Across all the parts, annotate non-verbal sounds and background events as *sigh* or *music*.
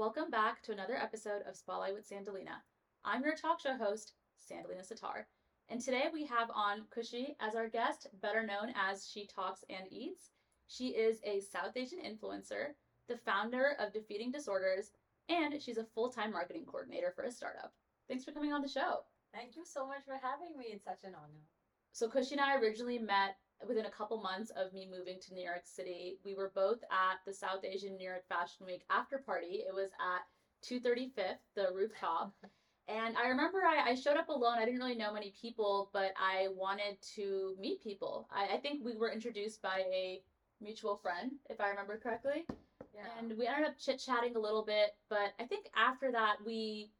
Welcome back to another episode of Spotlight with Sandalina. I'm your talk show host, Sandalina Sattar. And today we have on Khushi as our guest, better known as She Talks and Eats. She is a South Asian influencer, the founder of Defeating Disorders, and she's a full time marketing coordinator for a startup. Thanks for coming on the show. Thank you so much for having me. It's such an honor. So Khushi and I originally met within a couple months of me moving to New York City. We were both at the South Asian New York Fashion Week after party. It was at 235th, the rooftop. *laughs* And I remember I, I showed up alone. I didn't really know many people, but I wanted to meet people. I, I think we were introduced by a mutual friend, if I remember correctly. Yeah. And we ended up chit chatting a little bit, but I think after that we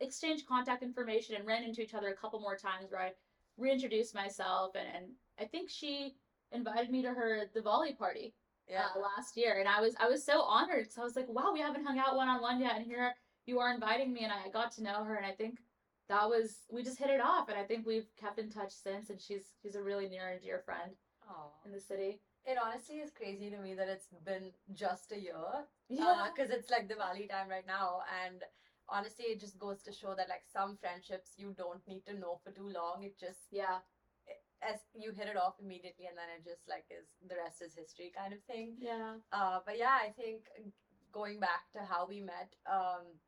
exchanged contact information and ran into each other a couple more times where I reintroduced myself and, and I think she invited me to her Diwali party yeah. uh, last year, and I was I was so honored because I was like, wow, we haven't hung out one on one yet, and here you are inviting me, and I got to know her, and I think that was we just hit it off, and I think we've kept in touch since, and she's she's a really near and dear friend Aw. in the city. It honestly is crazy to me that it's been just a year. Yeah, Because it's like Diwali time right now. And honestly, it just goes to show that like some friendships you don't need to know for too long. It just, yeah, as you hit it off immediately and then it just like is the rest is history kind of thing. yeah. Uh, but yeah, I think going back to how we met, um,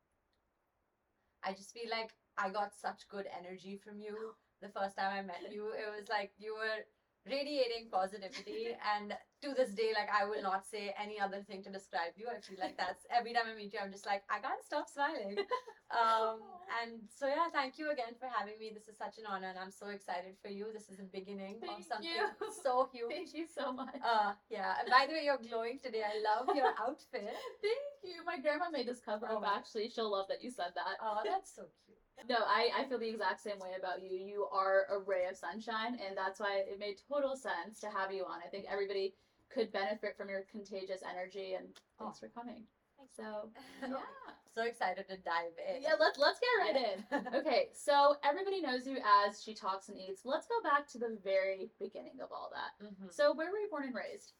I just feel like I got such good energy from you *gasps* the first time I met you. It was like you were radiating positivity, and to this day, like I will not say any other thing to describe you. I feel like that's every time I meet you, I'm just like I can't stop smiling. Um, and so yeah, thank you again for having me. This is such an honor, and I'm so excited for you. This is the beginning Thank of something you. so huge. Thank you so much. Uh, yeah. And by the way, you're glowing today. I love your outfit. *laughs* Thank you. My grandma made this cover Oh up. Actually, she'll love that you said that. Oh, that's so cute. No, I, I feel the exact same way about you. You are a ray of sunshine, and that's why it made total sense to have you on. I think everybody could benefit from your contagious energy, and thanks for coming. So, *laughs* yeah. so excited to dive in. Yeah, let's let's get right in. *laughs* Okay, so everybody knows you as She Talks and Eats. Let's go back to the very beginning of all that. Mhm. So, where were you born and raised?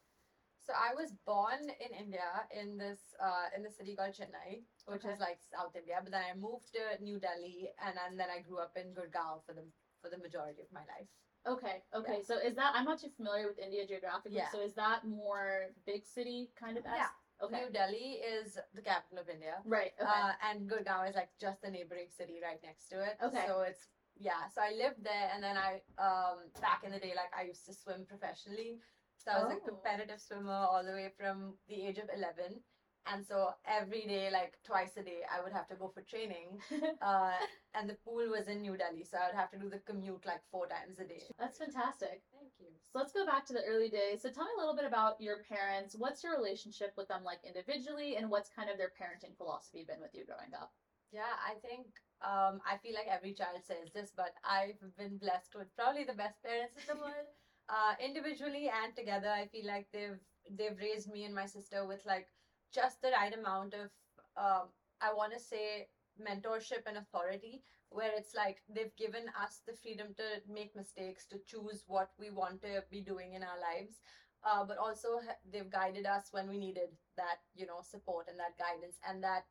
So I was born in India in this uh, in the city called Chennai, which Okay. is like South India. But then I moved to New Delhi, and, and then I grew up in Gurgaon for the for the majority of my life. Okay, okay. So, is that I'm not too familiar with India geographically. Yeah. So, is that more big city kind of? Yeah. Okay. New Delhi is the capital of India, Right. Okay. uh, and Gurgaon is like just the neighboring city right next to it. Okay. So it's yeah. So I lived there, and then I um back in the day, like I used to swim professionally. So I was a Oh. competitive swimmer all the way from the age of eleven. And so every day, like twice a day, I would have to go for training. *laughs* Uh, and the pool was in New Delhi, so I would have to do the commute like four times a day. That's fantastic. Thank you. So let's go back to the early days. So tell me a little bit about your parents. What's your relationship with them like individually, and what's kind of their parenting philosophy been with you growing up? Yeah, I think um, I feel like every child says this, but I've been blessed with probably the best parents in the *laughs* world. Uh, individually and together, I feel like they've they've raised me and my sister with like just the right amount of um, I want to say mentorship and authority, where it's like they've given us the freedom to make mistakes, to choose what we want to be doing in our lives. Uh, but also they've guided us when we needed that you know support and that guidance and that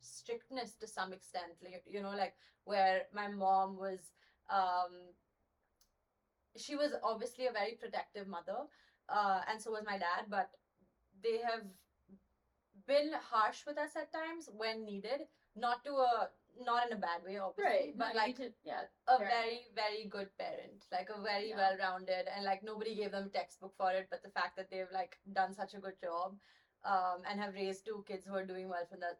strictness to some extent like, you know like where my mom was um she was obviously a very protective mother uh and so was my dad but they have been harsh with us at times when needed not to a not in a bad way obviously No, but you like to, yeah. a parent. very very good parent like a very Yeah. well rounded and like nobody gave them a textbook for it but the fact that they've like done such a good job um and have raised two kids who are doing well for that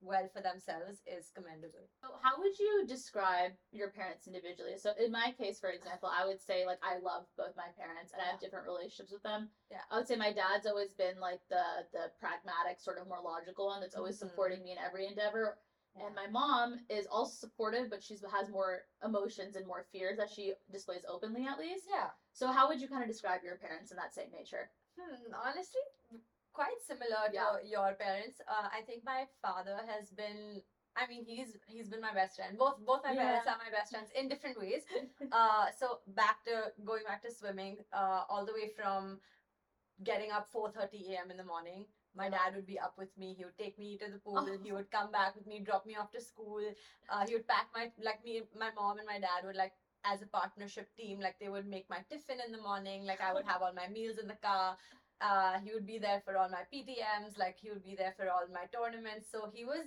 well for themselves is commendable So how would you describe your parents individually? So in my case, for example, I would say like I love both my parents and I have different relationships with them. Yeah. I would say my dad's always been like the the pragmatic, sort of more logical one that's always Mhm. supporting me in every endeavor. And my mom is also supportive, but she's has more emotions and more fears that she displays openly, at least. yeah So how would you kind of describe your parents in that same nature? Hmm, honestly, quite similar to your parents. Uh, I think my father has been. I mean, he's he's been my best friend. Both both my parents are my best friends in different ways. Uh, so back to going back to swimming. Uh, all the way from getting up 4:30 a.m. in the morning. My dad would be up with me. He would take me to the pool. He *laughs* would come back with me, drop me off to school. Uh, he would pack my like me, my mom and my dad would like as a partnership team. Like they would make my tiffin in the morning. Like I would have all my meals in the car. Uh, he would be there for all my PTMs. Like he would be there for all my tournaments. So he was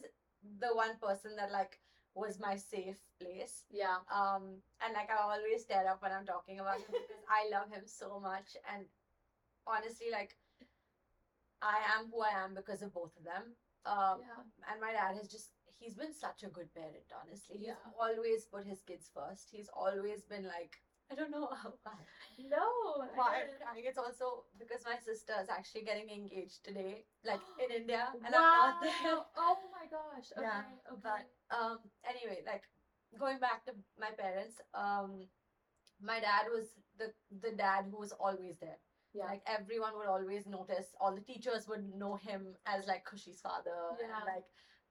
the one person that like was my safe place. Yeah. Um, and like I always tear up when I'm talking about him because I love him so much. And honestly, like I am who I am because of both of them. Um, yeah. and my dad has just he's been such a good parent honestly he's Yeah. always put his kids first he's always been like i don't know why No. I why i think it's also because my sister is actually getting engaged today like in *gasps* india and wow. i'm not there Oh my gosh. *laughs* Okay. Yeah, okay. but um anyway like going back to my parents um my dad was the the dad who was always there yeah. like everyone would always notice all the teachers would know him as like Khushi's father Yeah. and like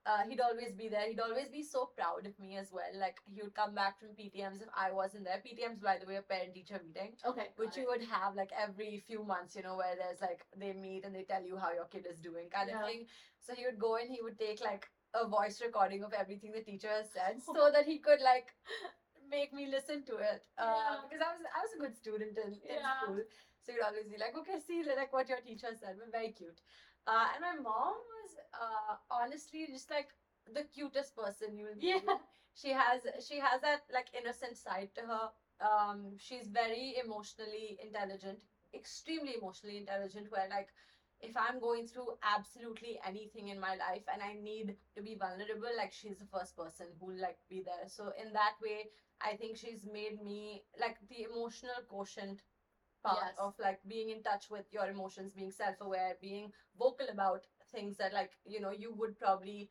uh, he'd always be there he'd always be so proud of me as well like he would come back from PTMs if I wasn't there PTMs by the way a parent teacher meeting okay. which you would have like every few months you know where there's like they meet and they tell you how your kid is doing kind Yeah. of thing so he would go and he would take like a voice recording of everything the teacher has said *laughs* so that he could like make me listen to it uh, Yeah. because I was I was a good student in, in Yeah. school so you'd always be like, okay, see, like what your teacher said. We're very cute. Uh, and my mom was uh, honestly just like the cutest person you will meet. Yeah. *laughs* She has she has that like innocent side to her. Um, she's very emotionally intelligent, extremely emotionally intelligent. Where like, if I'm going through absolutely anything in my life and I need to be vulnerable, like she's the first person who will like be there. So in that way, I think she's made me like the emotional quotient part Yes. of like being in touch with your emotions, being self-aware, being vocal about things that like you know you would probably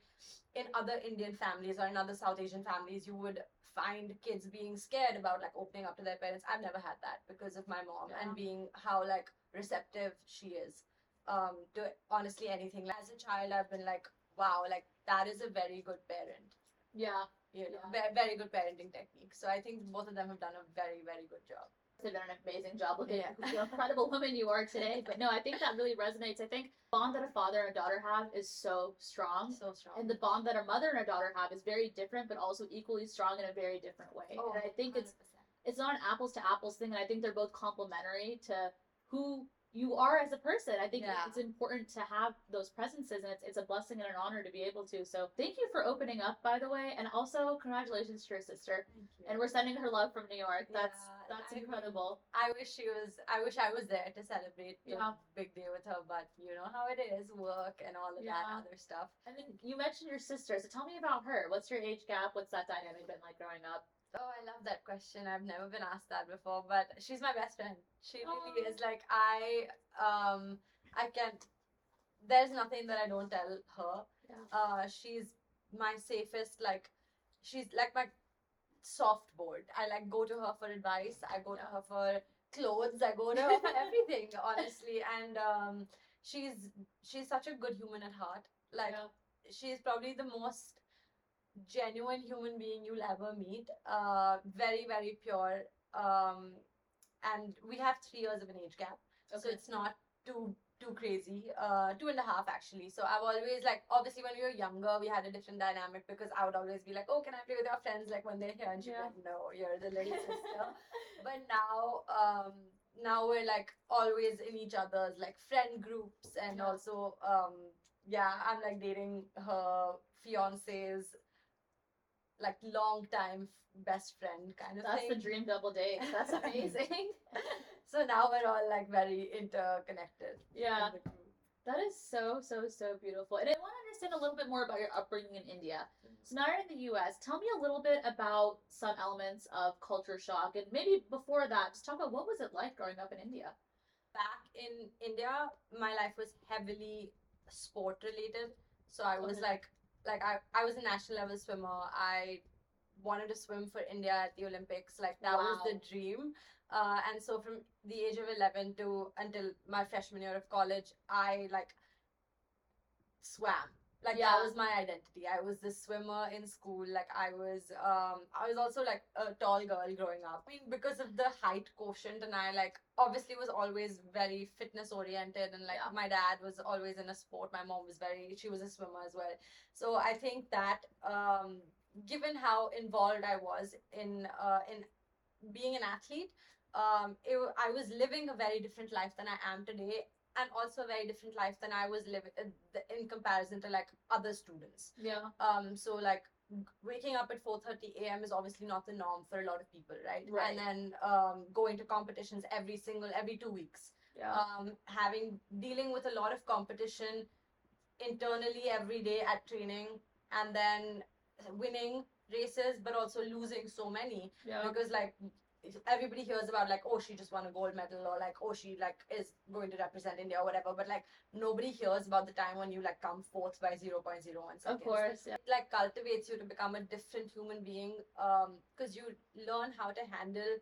in other Indian families or in other South Asian families you would find kids being scared about like opening up to their parents. I've never had that because of my mom Yeah. and being how like receptive she is um to honestly anything. As a child I've been like wow like that is a very good parent Yeah. you know Yeah. ve- very good parenting technique so i think both of them have done a very very good job They've done an amazing job looking at the incredible *laughs* woman you are today. But no, I think that really resonates. I think bond that a father and a daughter have is so strong. so strong And the bond that a mother and a daughter have is very different, but also equally strong in a very different way. Oh, and I think it's 100%. it's not an apples to apples thing, and I think they're both complementary to who you are as a person. I think Yeah. it's important to have those presences, and it's, it's a blessing and an honor to be able to. So thank you for opening up, by the way, and also congratulations to your sister. Thank you. And we're sending her love from New York. That's Yeah, that's I mean, incredible. I wish she was. I wish I was there to celebrate Yeah. big day with her. But you know how it is, work and all of Yeah. that other stuff. And then you mentioned your sister, so tell me about her. What's your age gap? What's that dynamic been like growing up? Oh, I love that question. I've never been asked that before, but she's my best friend. She really is. Like I, um, I can't. There's nothing that I don't tell her. Yeah. Uh, she's my safest. Like, she's like my soft board. I like go to her for advice. I go to her for clothes. I go to her for everything, *laughs* honestly. And um, she's she's such a good human at heart. Like Yeah. she's probably the most genuine human being you'll ever meet. Uh, very very pure. Um, and we have three years of an age gap, so it's not too too crazy. Uh, two and a half actually. So I've always like obviously when we were younger we had a different dynamic because I would always be like, oh, can I play with your friends like when they're here? And she'd Yeah. like, no, you're the little *laughs* sister. but now um now we're like always in each other's like friend groups and Yeah. also um yeah i'm like dating her fiance's like long time best friend kind of That's thing the dream double date. That's *laughs* amazing. *laughs* so now we're all like very interconnected yeah. in. That is so, so, so beautiful. And I want to understand a little bit more about your upbringing in India. So now you're in the US. Tell me a little bit about some elements of culture shock. And maybe before that, just talk about what was it like growing up in India? back in india my life was heavily sport related so i was Okay. like like I, I was a national level swimmer. I wanted to swim for india at the olympics. Like that was the dream. Uh, and so from the age of 11 to until my freshman year of college i like swam like Yeah. that was my identity. I was the swimmer in school. Like i was um i was also like a tall girl growing up. I mean because of the height quotient and i like obviously was always very fitness oriented and like Yeah. my dad was always in a sport. My mom was very she was a swimmer as well. So i think that um given how involved i was in uh in being an athlete um it, i was living a very different life than i am today and also a very different life than I was living in comparison to like other students. Yeah. Um, so like waking up at 4:30 a.m. is obviously not the norm for a lot of people, right? Right. And then um, going to competitions every single every two weeks, Yeah. um, having dealing with a lot of competition internally every day at training, and then winning races, but also losing so many yeah. because like everybody hears about like oh she just won a gold medal or like oh she like is going to represent india or whatever but like nobody hears about the time when you like come fourth by 0.01 seconds Of course. Yeah. it like cultivates you to become a different human being um because you learn how to handle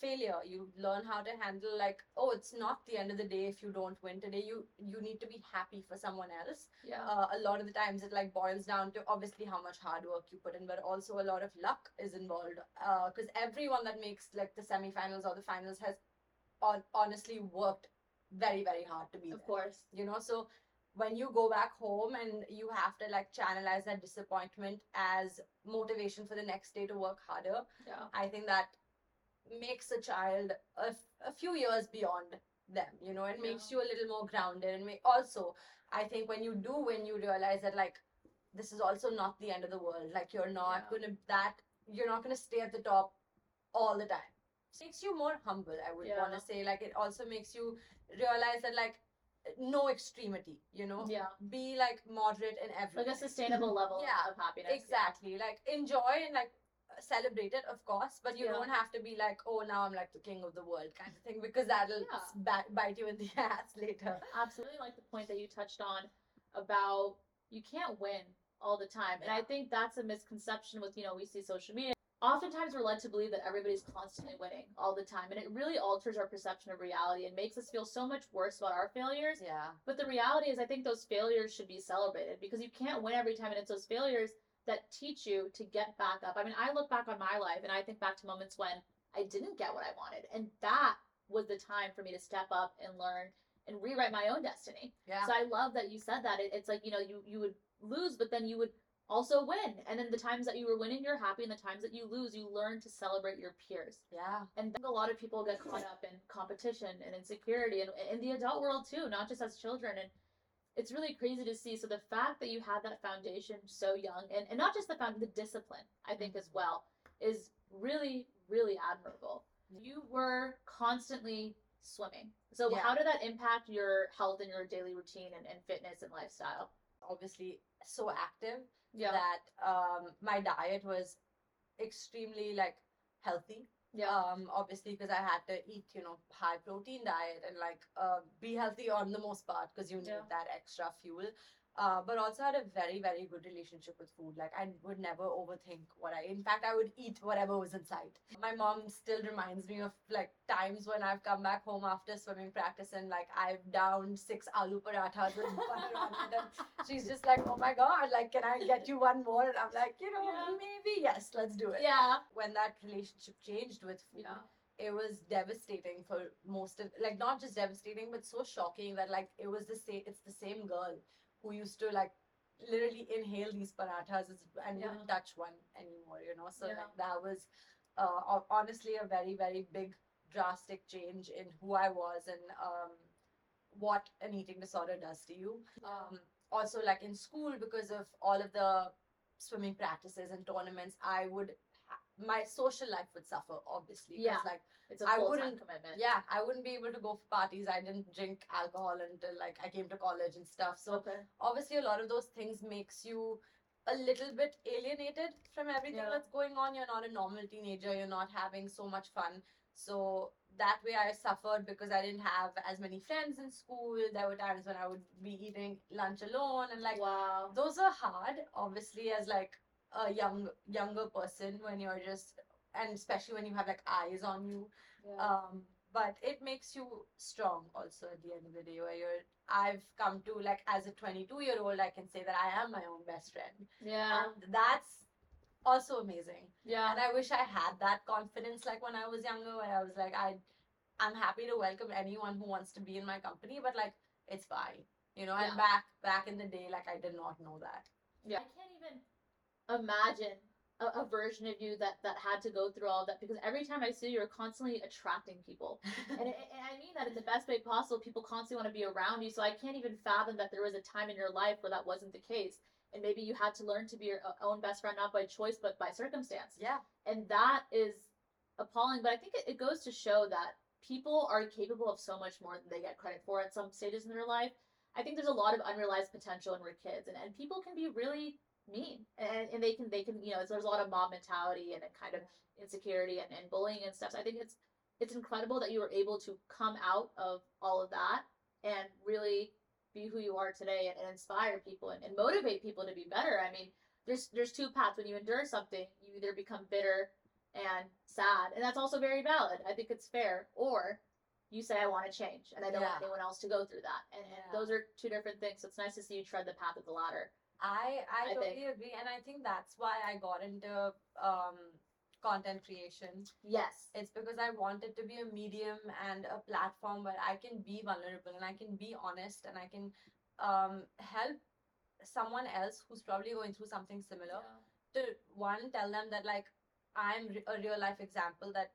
failure you learn how to handle like oh it's not the end of the day if you don't win today you you need to be happy for someone else Yeah. uh, a lot of the times it like boils down to obviously how much hard work you put in but also a lot of luck is involved because everyone that makes like the semifinals or the finals has on- honestly worked very very hard to be Of there course. you know so when you go back home and you have to like channelize that disappointment as motivation for the next day to work harder Yeah. i think that makes a child a few years beyond them you know it makes you a little more grounded. And may also i think when you do when you realize that like this is also not the end of the world. Like you're not Yeah. gonna that you're not gonna stay at the top all the time. It makes you more humble i would want to say. Like it also makes you realize that like no extremity you know? Yeah. be like moderate in everything Like a sustainable level Yeah, of happiness. yeah. exactly. Like enjoy and like celebrate it of course but you Yeah. don't have to be like oh now i'm like the king of the world kind of thing because that'll Yeah. bite you in the *laughs* ass later Absolutely like the point that you touched on about you can't win all the time. And I think that's a misconception with, you know, we see social media. Oftentimes we're led to believe that everybody's constantly winning all the time. And it really alters our perception of reality and makes us feel so much worse about our failures. yeah But the reality is, I think those failures should be celebrated because you can't win every time. And it's those failures that teach you to get back up. I mean, I look back on my life and I think back to moments when I didn't get what I wanted. And that was the time for me to step up and learn and rewrite my own destiny. yeah So I love that you said that. It, it's like, you know, you, you would lose, but then you would also win. And then the times that you were winning, you're happy. And the times that you lose, you learn to celebrate your peers. yeah And a lot of people get caught up in competition and insecurity and in the adult world too, not just as children. And it's really crazy to see. So the fact that you had that foundation so young and, and not just the found the discipline, I think as well, is really, really admirable. You were constantly swimming. So Yeah. how did that impact your health and your daily routine and, and fitness and lifestyle? obviously so active Yeah. that um my diet was extremely like healthy yeah. um obviously because i had to eat you know high protein diet and like uh, be healthy on the most part because you need Yeah. that extra fuel uh, but also had a very very good relationship with food like i would never overthink what i in fact i would eat whatever was in sight my mom still reminds me of like times when i've come back home after swimming practice and like i've downed six aloo parathas with butter on it and she's just like oh my god like can i get you one more and i'm like you know Yeah. maybe yes let's do it yeah. when that relationship changed with food Yeah. it was devastating for most of like not just devastating but so shocking that like it was the same it's the same girl who used to like literally inhale these parathas and Yeah. touch one anymore you know so Yeah. like, that was uh, honestly a very very big drastic change in who i was and um, what an eating disorder does to you um, also like in school because of all of the swimming practices and tournaments i would my social life would suffer obviously. Yeah. like It's a I full time wouldn't- commitment. yeah i wouldn't be able to go for parties i didn't drink alcohol until like i came to college and stuff so Okay. obviously a lot of those things makes you a little bit alienated from everything Yeah. that's going on you're not a normal teenager you're not having so much fun so that way i suffered because i didn't have as many friends in school there were times when i would be eating lunch alone and like wow. those are hard obviously as like a young younger person when you're just and especially when you have like eyes on you Yeah. um but it makes you strong also at the end of the day where you're i've come to like as a 22 year old i can say that i am my own best friend Yeah. and that's also amazing Yeah. and i wish i had that confidence like when i was younger where i was like i i'm happy to welcome anyone who wants to be in my company but like it's fine you know Yeah. and back back in the day like i did not know that Yeah. I can't even imagine a, a version of you that that had to go through all of that because every time I see you, you're constantly attracting people, *laughs* and, it, and I mean that in the best way possible. People constantly want to be around you, so I can't even fathom that there was a time in your life where that wasn't the case, and maybe you had to learn to be your uh, own best friend not by choice but by circumstance, yeah and that is appalling. But I think it, it goes to show that people are capable of so much more than they get credit for at some stages in their life. I think there's a lot of unrealized potential in we're kids, and, and people can be really mean, and, and they can they can you know there's a lot of mob mentality and a kind of insecurity and, and bullying and stuff. So I think it's it's incredible that you were able to come out of all of that and really be who you are today and, and inspire people and, and motivate people to be better. I mean, there's there's two paths. When you endure something, you either become bitter and sad, and that's also very valid. I think it's fair, or you say I want to change and I don't want anyone else to go through that. And, and those are two different things. So it's nice to see you tread the path of the ladder. I I, I totally agree, and I think that's why I got into um content creation. Yes. It's because I wanted to be a medium and a platform where I can be vulnerable and I can be honest and I can um help someone else who's probably going through something similar to one tell them that like I'm a real life example that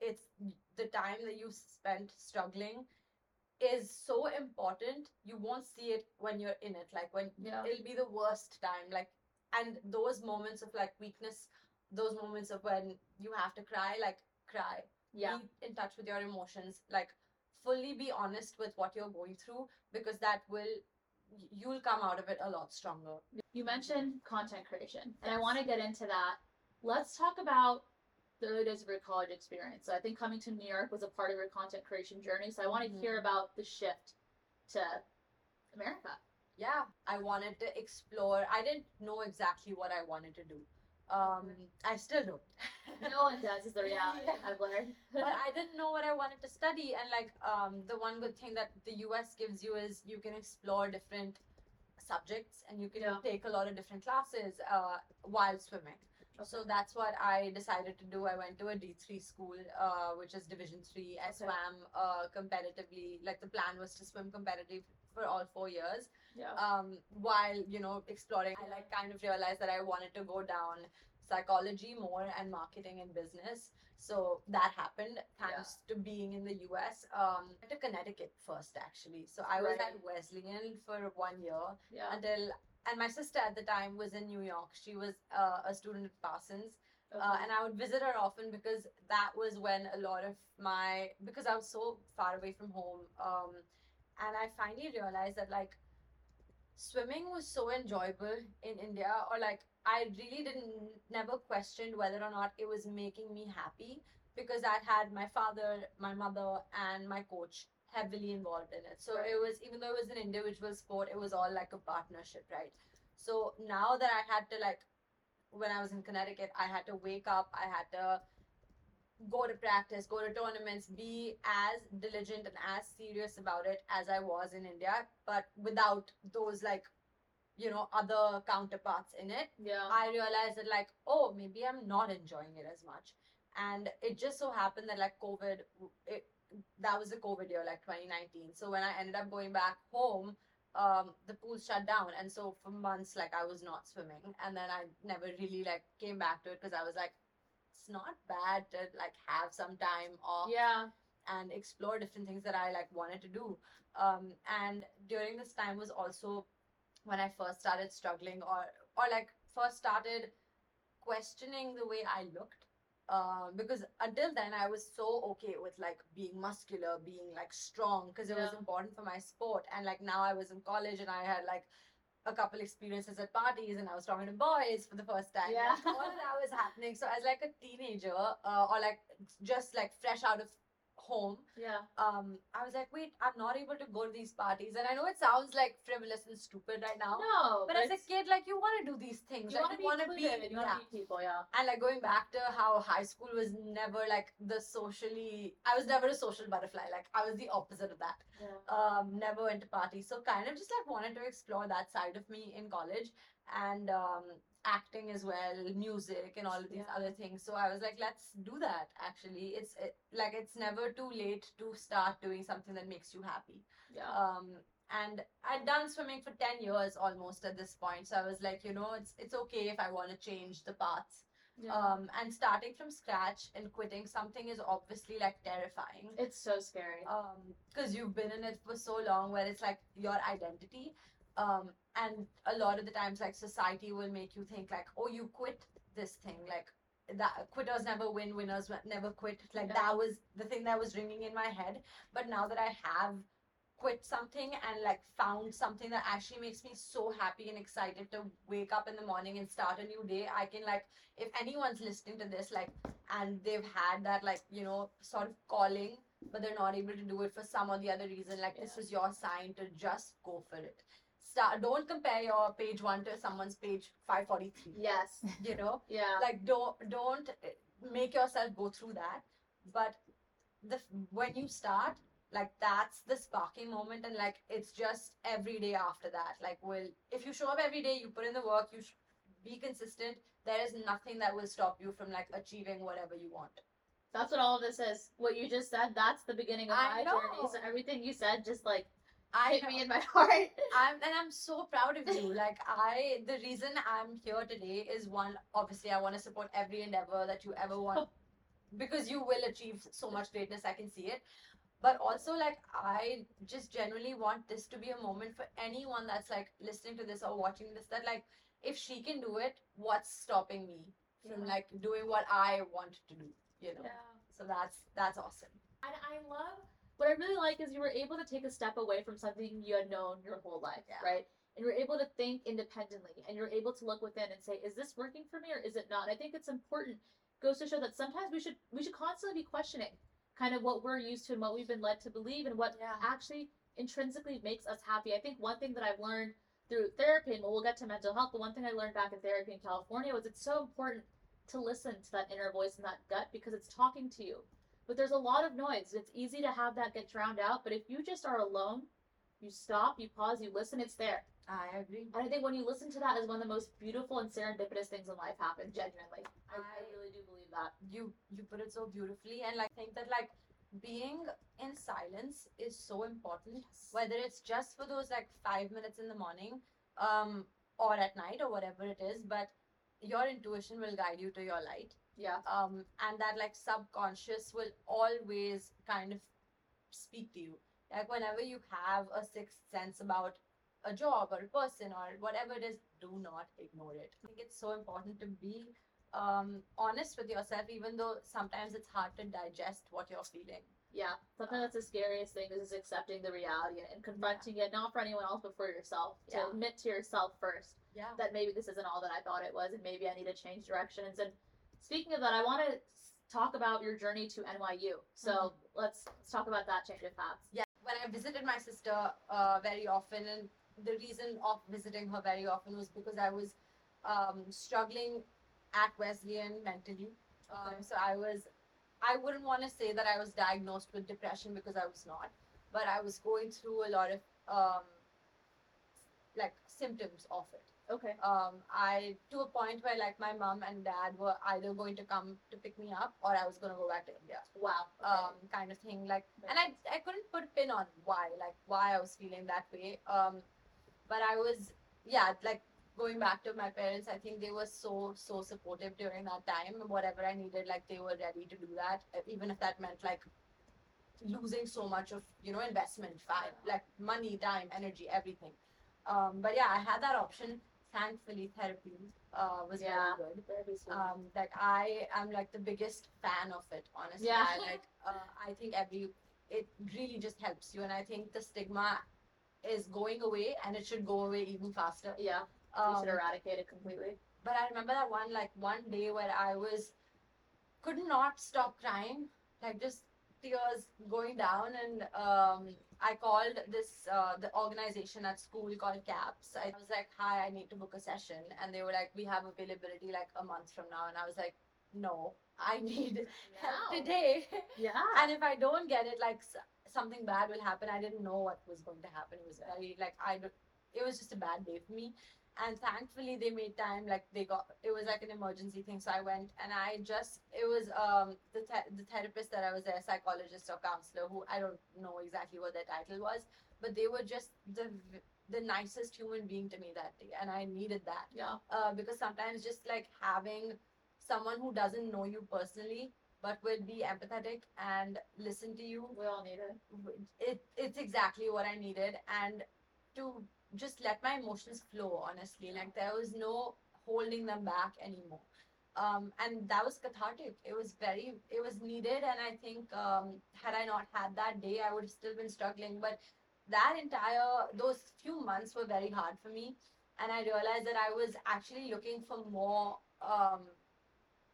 it's the time that you spent struggling is so important you won't see it when you're in it like when Yeah. it'll be the worst time like and those moments of like weakness those moments of when you have to cry like cry Yeah. be in touch with your emotions like fully be honest with what you're going through because that will you'll come out of it a lot stronger You mentioned content creation, and I want to get into that. Let's talk about the early days of your college experience. So I think coming to New York was a part of your content creation journey. So I want to hear Mhm. about the shift to America. yeah i wanted to explore i didn't know exactly what i wanted to do um i still don't *laughs* No one does is the reality. *laughs* I've learned. *laughs* but i didn't know what i wanted to study and like um the one good thing that the us gives you is you can explore different subjects and you can Yeah. take a lot of different classes uh, while swimming so that's what i decided to do. I went to a d3 school uh, which is division 3 i Okay. swam uh, competitively. Like the plan was to swim competitive for all four years. Yeah. um, while you know exploring i like kind of realized that i wanted to go down psychology more and marketing and business. So that happened thanks to being in the us um, to connecticut first actually. So i was Right. at wesleyan for one year yeah. until and my sister at the time was in new york she was uh, a student at parsons uh, and I would visit her often because that was when a lot of my because I was so far away from home. Um, and I finally realized that like swimming was so enjoyable in India, or like I really didn't never questioned whether or not it was making me happy because I had my father, my mother, and my coach heavily involved in it. So Right. it was even though it was an individual sport, it was all like a partnership, right? So now that I had to like when I was in Connecticut, I had to wake up, I had to go to practice, go to tournaments, be as diligent and as serious about it as I was in India, but without those like, you know, other counterparts in it. yeah. I realized that like, oh, maybe I'm not enjoying it as much. And it just so happened that like COVID, it that was the COVID year, like 2019. So when I ended up going back home, um, the pool shut down, and so for months, like I was not swimming, and then I never really like came back to it because I was like, it's not bad to like have some time off yeah. and explore different things that I like wanted to do. Um, and during this time was also when I first started struggling or or like first started questioning the way I looked. Uh, because until then I was so okay with like being muscular, being like strong, because it was important for my sport. And like now I was in college and I had like a couple experiences at parties and I was talking to boys for the first time. Yeah. All of that was happening. So as like a teenager, uh, or like just like fresh out of home, Yeah. um, I was like, wait, I'm not able to go to these parties. And I know it sounds like frivolous and stupid right now. No. But as a kid, like you want to do these things. you like, want to be wanna you yeah. meet people, yeah. And like going back to how high school was never like the socially, I was never a social butterfly. Like I was the opposite of that. Yeah. Um, never went to parties. So kind of just like wanted to explore that side of me in college and um, acting as well, music and all of these Yeah. other things. So I was like, let's do that. Actually, it's it, like it's never too late to start doing something that makes you happy Yeah. um and i'd done swimming for 10 years almost at this point so i was like you know it's it's okay if i want to change the paths yeah. um and starting from scratch and quitting something is obviously like terrifying it's so scary. um because you've been in it for so long where it's like your identity um and a lot of the times like society will make you think like oh you quit this thing like that quitters never win winners never quit like Yeah. that was the thing that was ringing in my head but now that i have quit something and like found something that actually makes me so happy and excited to wake up in the morning and start a new day i can like if anyone's listening to this like and they've had that like you know sort of calling but they're not able to do it for some or the other reason like this Yeah. is your sign to just go for it start don't compare your page 1 to someone's page 543 yes. you know Yeah. like don't don't uh, make yourself go through that but the when you start like that's the sparking moment and like it's just every day after that like will if you show up every day you put in the work you sh- be consistent there is nothing that will stop you from like achieving whatever you want That's what all of this is. What you just said, that's the beginning of I my journey. So everything you said just like i me in *laughs* my heart. I'm and I'm so proud of you. Like I, the reason I'm here today is one. Obviously, I want to support every endeavor that you ever want, *laughs* because you will achieve so much greatness. I can see it. But also, like I just genuinely want this to be a moment for anyone that's like listening to this or watching this. That like, if she can do it, what's stopping me from like doing what I want to do? You know. Yeah. So that's that's awesome. And I love I really like is you were able to take a step away from something you had known your whole life, Yeah. right? And you're able to think independently and you're able to look within and say, is this working for me or is it not? And I think it's important. Goes to show that sometimes we should we should constantly be questioning kind of what we're used to and what we've been led to believe and what Yeah. actually intrinsically makes us happy. I think one thing that I've learned through therapy, and we'll get to mental health, but one thing I learned back in therapy in California was it's so important to listen to that inner voice and that gut because it's talking to you. But there's a lot of noise. It's easy to have that get drowned out. But if you just are alone, you stop, you pause, you listen, it's there. I agree. And I think when you listen to that is one of the most beautiful and serendipitous things in life happen, genuinely. I, I I- really do believe that. you you put it so beautifully and like think that like being in silence is so important whether it's just for those like five minutes in the morning um or at night or whatever it is but your intuition will guide you to your light Yeah. um and that like subconscious will always kind of speak to you like whenever you have a sixth sense about a job or a person or whatever it is do not ignore it i think it's so important to be um honest with yourself even though sometimes it's hard to digest what you're feeling Yeah. Sometimes that's the scariest thing is just accepting the reality and confronting it, not for anyone else, but for yourself. To Yeah. admit to yourself first yeah that maybe this isn't all that I thought it was, and maybe I need to change directions. And speaking of that, I want to talk about your journey to NYU. So let's, let's talk about that change of paths. yeah when i visited my sister uh, very often and the reason of visiting her very often was because i was um, struggling at wesleyan mentally um, Okay. so i was i wouldn't want to say that i was diagnosed with depression because i was not but i was going through a lot of um, like symptoms of it Okay. um, I to a point where like my mom and dad were either going to come to pick me up or I was gonna go back to India. Wow. Okay. Um, kind of thing. Like, and I I couldn't put a pin on why, like why I was feeling that way. Um, but I was yeah, like going back to my parents. I think they were so so supportive during that time. Whatever I needed, like they were ready to do that, even if that meant like losing so much of you know investment, like money, time, energy, everything. Um, but yeah, I had that option. Thankfully, therapy uh, was Yeah. very good. Um, like I am like the biggest fan of it. Honestly, Yeah. I like. Uh, I think every it really just helps you, and I think the stigma is going away, and it should go away even faster. yeah. you Um, should eradicate it completely. but I remember that one like one day where I was could not stop crying, like just tears going down, and um, I called this uh, the organization at school called CAPS. I was like, "Hi, I need to book a session," and they were like, "We have availability like a month from now," and I was like, "No, I need help today." Yeah. and if I don't get it, like something bad will happen. I didn't know what was going to happen. It was very like I, it was just a bad day for me. And thankfully they made time. Like they got, it was like an emergency thing. So I went and I just, it was um the th- the therapist that I was there, psychologist or counselor, who I don't know exactly what their title was, but they were just the the nicest human being to me that day, and I needed that yeah. uh, because sometimes just like having someone who doesn't know you personally but will be empathetic and listen to you We all need it. it, it's exactly what i needed and to just let my emotions flow honestly. Like there was no holding them back anymore. Um, and that was cathartic. It was very it was needed. And i think um, had i not had that day i would have still been struggling. But that entire those few months were very hard for me. And i realized that i was actually looking for more um,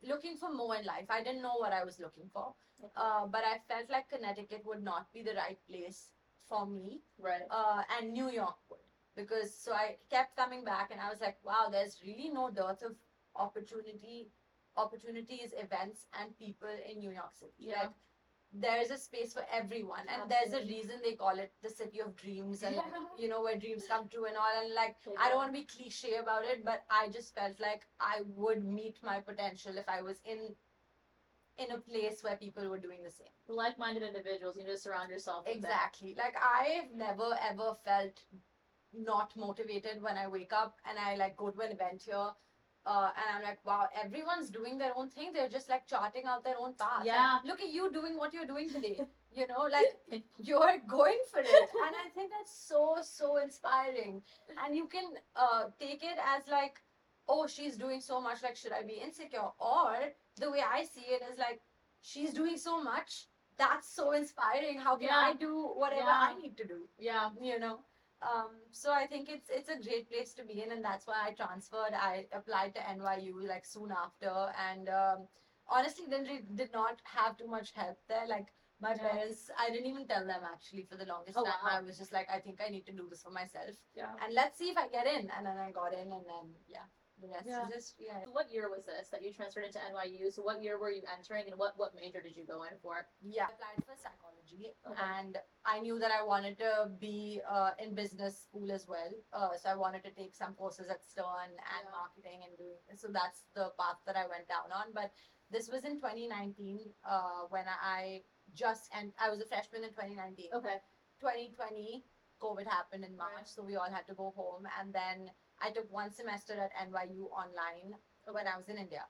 looking for more in life. I didn't know what i was looking for. Okay. uh, but i felt like connecticut would not be the right place for me. Right. uh, and New York. Because so I kept coming back and I was like, wow, there's really no dearth of opportunity, opportunities, events, and people in New York City. Yeah. Like there's a space for everyone, and there's a reason they call it the city of dreams, and Yeah. you know where dreams come true and all. And like, They I do. don't want to be cliche about it, but I just felt like I would meet my potential if I was in in a place where people were doing the same. Like-minded individuals. You need to surround yourself with them. Exactly. Like I've never ever felt not motivated when I wake up and I like go to an event here. Uh, and I'm like, wow, everyone's doing their own thing. They're just like charting out their own path. Yeah. Like, look at you doing what you're doing today. *laughs* You know, like *laughs* you're going for it. And I think that's so, so inspiring. And you can uh, take it as like, oh, she's doing so much. Like, should I be insecure? Or the way I see it is like, she's doing so much. That's so inspiring. How can Yeah. I do whatever Yeah. I need to do? Yeah. You know. Um, so I think it's it's a great place to be in, and that's why I transferred. I applied to NYU like soon after, and um, honestly, didn't re- did not have too much help there. Like my Yeah. parents, I didn't even tell them actually for the longest Oh, time. wow. I was just like, I think I need to do this for myself, Yeah. and let's see if I get in. And then I got in, and then yeah, the rest Yeah. is history. I- So What year was this that you transferred into NYU? So what year were you entering, and what what major did you go in for? Yeah, I applied for psychology, Okay. and I knew that I wanted to be uh, in business school as well. Uh, so I wanted to take some courses at Stern and Yeah. marketing and doing. So that's the path that I went down on. But this was in 2019 uh, when I just and I was a freshman in 2019. Okay. 2020, COVID happened in March, Right. so we all had to go home. And then I took one semester at NYU online when I was in India.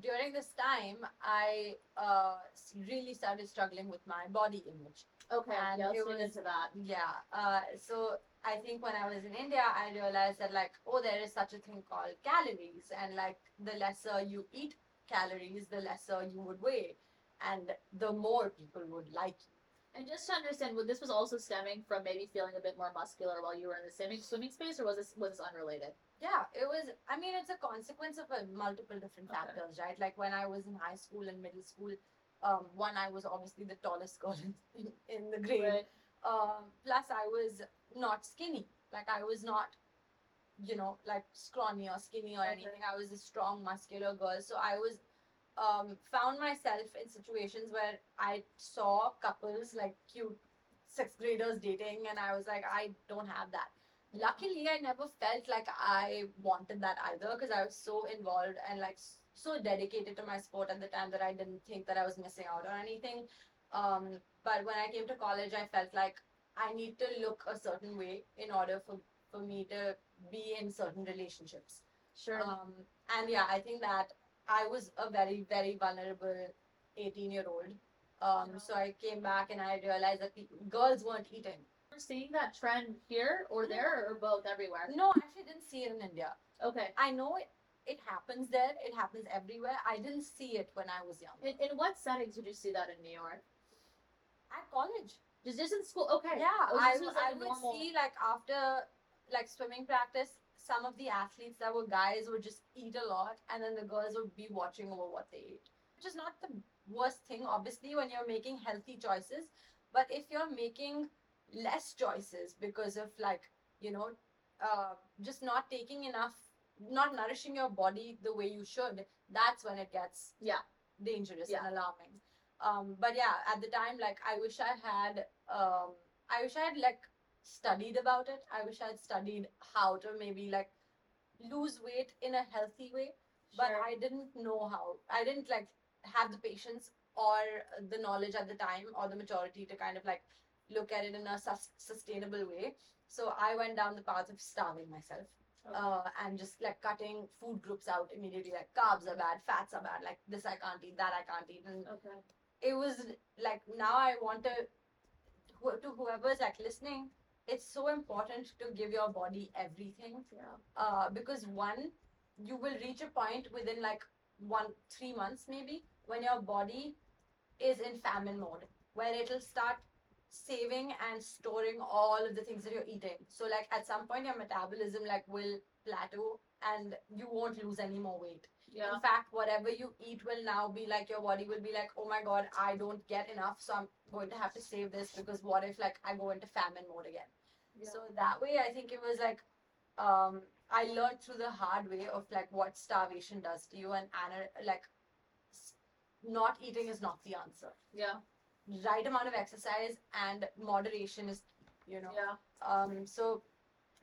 During this time, I uh, really started struggling with my body image. Okay. And yeah, it was- into that. Yeah. Uh, so I think when I was in India, I realized that like, oh, there is such a thing called calories, and like the lesser you eat calories, the lesser you would weigh, and the more people would like you. And just to understand, well, this was also stemming from maybe feeling a bit more muscular while you were in the swimming swimming space, or was this was this unrelated? Yeah, it was. I mean, it's a consequence of a multiple different Okay. factors, right? Like when I was in high school and middle school, um, one I was obviously the tallest girl in, in the grade. Right. Um, plus, I was not skinny. Like I was not, you know, like scrawny or skinny or Okay. anything. I was a strong, muscular girl. So I was um, found myself in situations where I saw couples like cute sixth graders dating, and I was like, I don't have that. Luckily, I never felt like I wanted that either because I was so involved and like so dedicated to my sport at the time that I didn't think that I was missing out on anything. Um, but when I came to college, I felt like I need to look a certain way in order for, for me to be in certain relationships. Sure. Um, and yeah, I think that I was a very, very vulnerable 18 year old. Um, so I came back and I realized that girls weren't eating. Seeing that trend here or mm. there or both everywhere. No, I actually didn't see it in India. Okay. I know it, it happens there, it happens everywhere. I didn't see it when I was young. In, in what settings did you see that in New York? At college. Just just in school? Okay. Yeah, Oh, I, was like I would normal- see like after like swimming practice, some of the athletes that were guys would just eat a lot, and then the girls would be watching over what they ate. Which is not the worst thing, obviously, when you're making healthy choices. But if you're making less choices because of like, you know, uh, just not taking enough, not nourishing your body the way you should, that's when it gets Yeah. dangerous Yeah. and alarming. Um, but yeah, at the time, like I wish I had, um, I wish I had like studied about it. I wish I had studied how to maybe like lose weight in a healthy way but Sure. I didn't know how. I didn't like have the patience or the knowledge at the time or the maturity to kind of like look at it in a sus- sustainable way. So I went down the path of starving myself Okay. uh, and just like cutting food groups out immediately. Like carbs are bad, fats are bad. Like this I can't eat, that I can't eat, and okay. it was like now I want to to whoever's like listening. It's so important to give your body everything Yeah. uh, because one you will reach a point within like one three months maybe when your body is in famine mode where it'll start saving and storing all of the things that you're eating so like at some point your metabolism like will plateau and you won't lose any more weight Yeah. in fact whatever you eat will now be like your body will be like oh my god i don't get enough so i'm going to have to save this because what if like i go into famine mode again Yeah. so that way, I think it was like, um, I learned through the hard way of like what starvation does to you, and ana- like, not eating is not the answer. yeah. Right amount of exercise and moderation is, you know. Yeah. Um. So,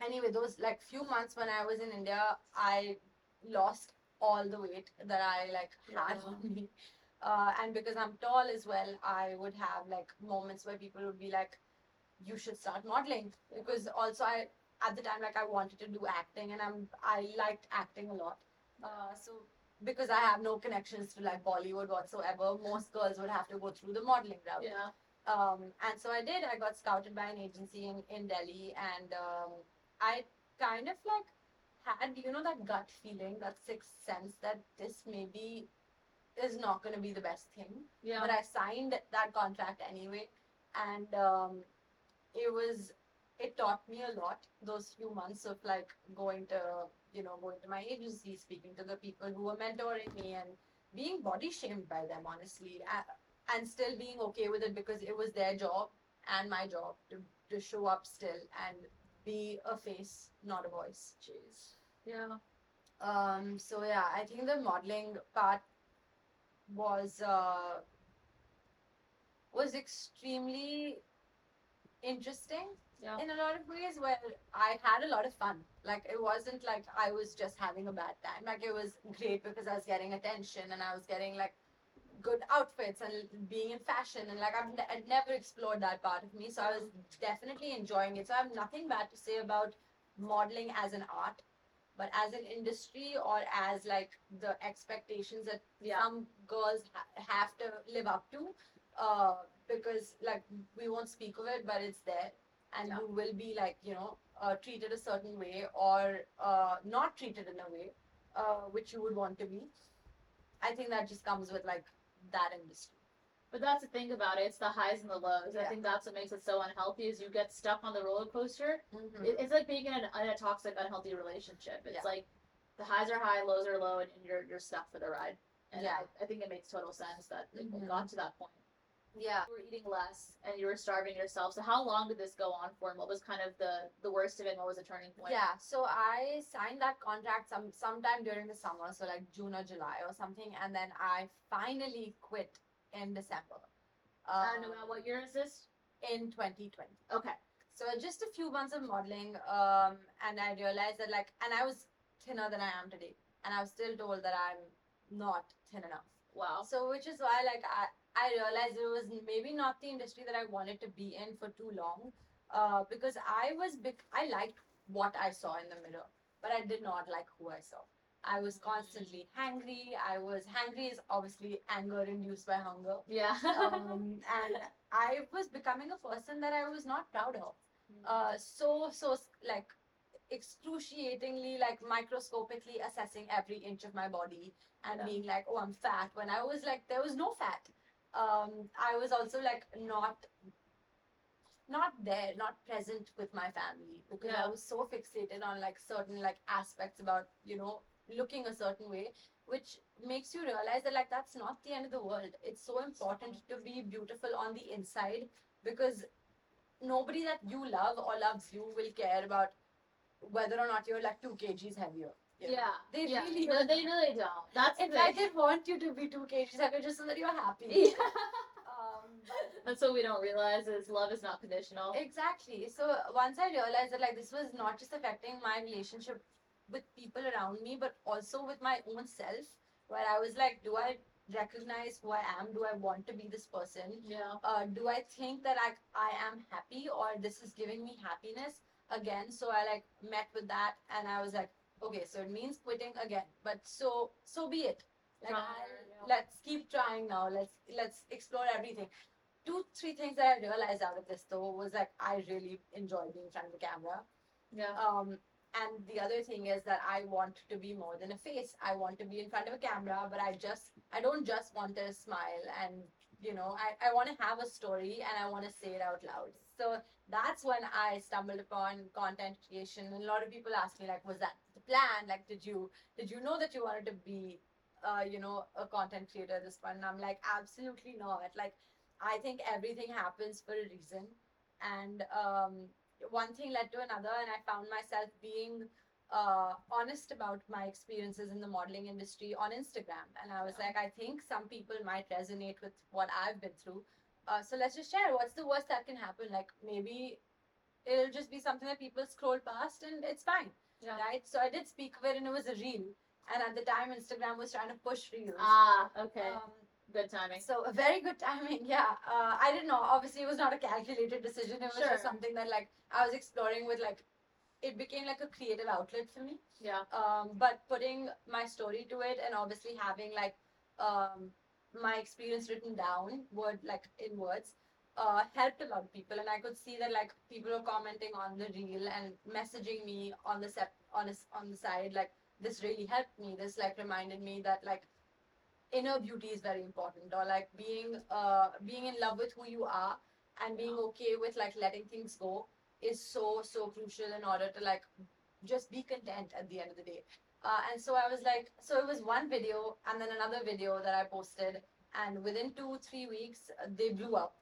anyway, those like few months when I was in India, I lost all the weight that I like had Yeah. on me. Uh, and because I'm tall as well, I would have like moments where people would be like, "You should start modeling." Because also I at the time like I wanted to do acting, and I'm I liked acting a lot. Uh, so because I have no connections to like Bollywood whatsoever, most girls would have to go through the modeling route Yeah. um, and so I did. I got scouted by an agency in, in Delhi, and um, I kind of like had you know that gut feeling, that sixth sense that this maybe is not going to be the best thing. Yeah. But I signed that contract anyway, and um, it was it taught me a lot those few months of like going to you know going to my agency, speaking to the people who were mentoring me, and being body shamed by them honestly. And still being okay with it because it was their job and my job to, to show up still and be a face, not a voice. Jeez. Yeah. Um, so yeah, I think the modeling part was uh, was extremely interesting Yeah. in a lot of ways where I had a lot of fun. Like it wasn't like I was just having a bad time. Like it was great because I was getting attention and I was getting like good outfits and being in fashion and like I've, ne- I'd never explored that part of me. So I was definitely enjoying it. So I have nothing bad to say about modeling as an art, but as an industry or as like the expectations that Yeah. some girls ha- have to live up to. Uh, because like we won't speak of it, but it's there and Yeah. you will be like you know uh, treated a certain way or uh, not treated in a way uh, which you would want to be i think that just comes with like that industry But that's the thing about it. It's the highs and the lows. I think that's what makes it so unhealthy. Is you get stuck on the roller coaster. Mm-hmm. It's like being in, an, in a toxic, unhealthy relationship. It's Yeah. like the highs are high, lows are low, and, you're you're stuck for the ride. And Yeah. I, I think it makes total sense that it Mhm. got to that point. Yeah You were eating less and you were starving yourself. So how long did this go on for? And what was kind of the the worst of it? And what was the turning point? yeah so i signed that contract some sometime during the summer so like june or july or something and then i finally quit in december And um, uh, what year is this? in 2020 Okay. So just a few months of modeling, um, and I realized that like, and I was thinner than I am today, and I was still told that I'm not thin enough. Wow. So which is why like I I realized it was maybe not the industry that I wanted to be in for too long, uh, because I was. I liked what I saw in the mirror, but I did not like who I saw. I was constantly hangry. I was hangry is obviously anger induced by hunger Yeah. um, and I was becoming a person that I was not proud of. Uh, so so like excruciatingly, like microscopically assessing every inch of my body and Yeah. being like, oh, I'm fat. When I was like, there was no fat. Um, I was also like not not there, not present with my family because I was so fixated on like certain like aspects about you know looking a certain way, which makes you realize that like that's not the end of the world. It's so important to be beautiful on the inside because nobody that you love or loves you will care about whether or not you're like two kgs heavier. Yeah. They yeah. really no, they really don't. That's In fact, they want you to be two kgs heavier just so that you're happy. Yeah. *laughs* Um, That's what we don't realize is love is not conditional. Exactly. So once I realized that like this was not just affecting my relationship with people around me, but also with my own self, where I was like, do I recognize who I am? Do I want to be this person? Yeah. Uh, do I think that I I am happy or this is giving me happiness again? So I like met with that and I was like, okay, so it means quitting again. But so so be it. Like I'll- let's keep trying now. Let's let's explore everything two three things that I realized out of this though was like I really enjoy being in front of the camera. Yeah. Um, and the other thing is that I want to be more than a face. I want to be in front of a camera, but I just I don't just want to smile and you know I, I want to have a story and I want to say it out loud. So that's when I stumbled upon content creation. And a lot of people ask me like, was that the plan? Like, did you did you know that you wanted to be uh, you know, a content creator at this point? And I'm like, absolutely not. Like I think everything happens for a reason. And um, one thing led to another, and I found myself being uh, honest about my experiences in the modeling industry on Instagram. And I was like, I think some people might resonate with what I've been through. Uh, so let's just share what's the worst that can happen. Like maybe it'll just be something that people scroll past and it's fine, Yeah. right? So I did speak of it, and it was a reel. And at the time, Instagram was trying to push reels. Ah, okay. Um, Good timing. so a very good timing, yeah. Uh, I didn't know. Obviously, it was not a calculated decision. It was Sure. just something that like I was exploring with like. It became like a creative outlet for me. Yeah. Um, but putting my story to it and obviously having like um, my experience written down, word like in words, uh, helped a lot of people. And I could see that like people were commenting on the reel and messaging me on the set on a on the side like this really helped me. This like reminded me that like inner beauty is very important or like being uh being in love with who you are and being okay with like letting things go is so so crucial in order to like just be content at the end of the day uh, and so i was like so it was one video and then another video that i posted and within two three weeks uh, they blew up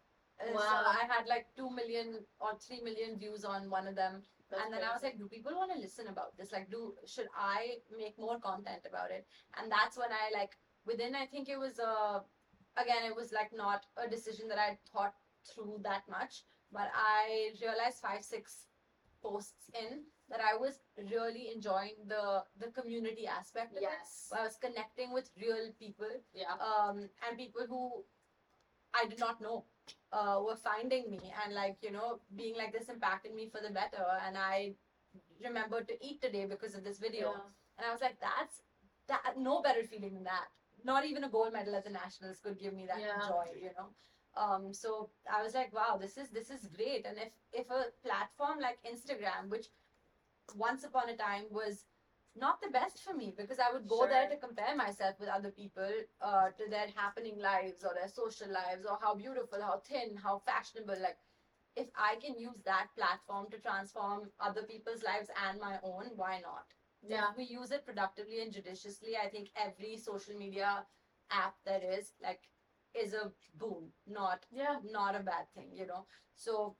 Wow. so i had like 2 million or 3 million views on one of them That's and then I was like, do people want to listen about this? Like, do should I make more content about it? And that's when I like within I think it was uh again it was like not a decision that I thought through that much, but I realized five six posts in that I was really enjoying the the community aspect of Yes. it. I was connecting with real people Yeah. um, and people who I did not know uh, were finding me and like you know being like this impacted me for the better. And I remembered to eat today because of this video. Yeah. and I was like that's that no better feeling than that. Not even a gold medal at the nationals could give me that Yeah. joy you know? Um so I was like wow this is this is great. And if if a platform like Instagram which once upon a time was not the best for me because I would go there to compare myself with other people uh, to their happening lives or their social lives or how beautiful, how thin, how fashionable. Like, if I can use that platform to transform other people's lives and my own, why not? Yeah. If we use it productively and judiciously, I think every social media app there is like is a boon, not Yeah. not a bad thing, you know. So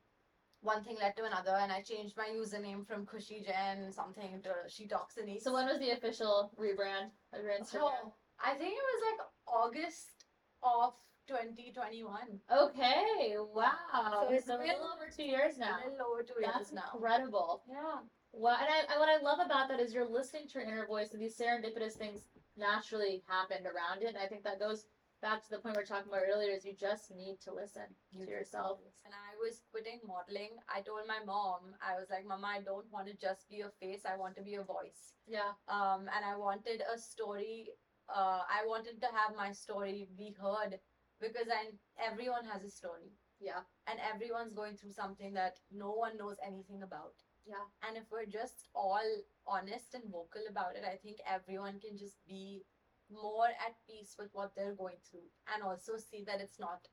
one thing led to another, and I changed my username from Khushi Jen something to She Talks and Eats. So when was the official rebrand of your Instagram? Oh, I think it was like August of 2021. Okay. Wow. So So it's a little over two years now. A little over two That's years now. incredible. Yeah. Well, and I, I, what I love about that is you're listening to your inner voice, and these serendipitous things naturally happened around it. And I think that goes back to the point we were talking about earlier: is you just need to listen to yourself. And I was quitting modeling. I told my mom, I was like, Mama, I don't want to just be a face. I want to be a voice. Yeah. um, and I wanted a story. Uh, I wanted to have my story be heard because I everyone has a story Yeah. and everyone's going through something that no one knows anything about. Yeah. And if we're just all honest and vocal about it, I think everyone can just be more at peace with what they're going through and also see that it's not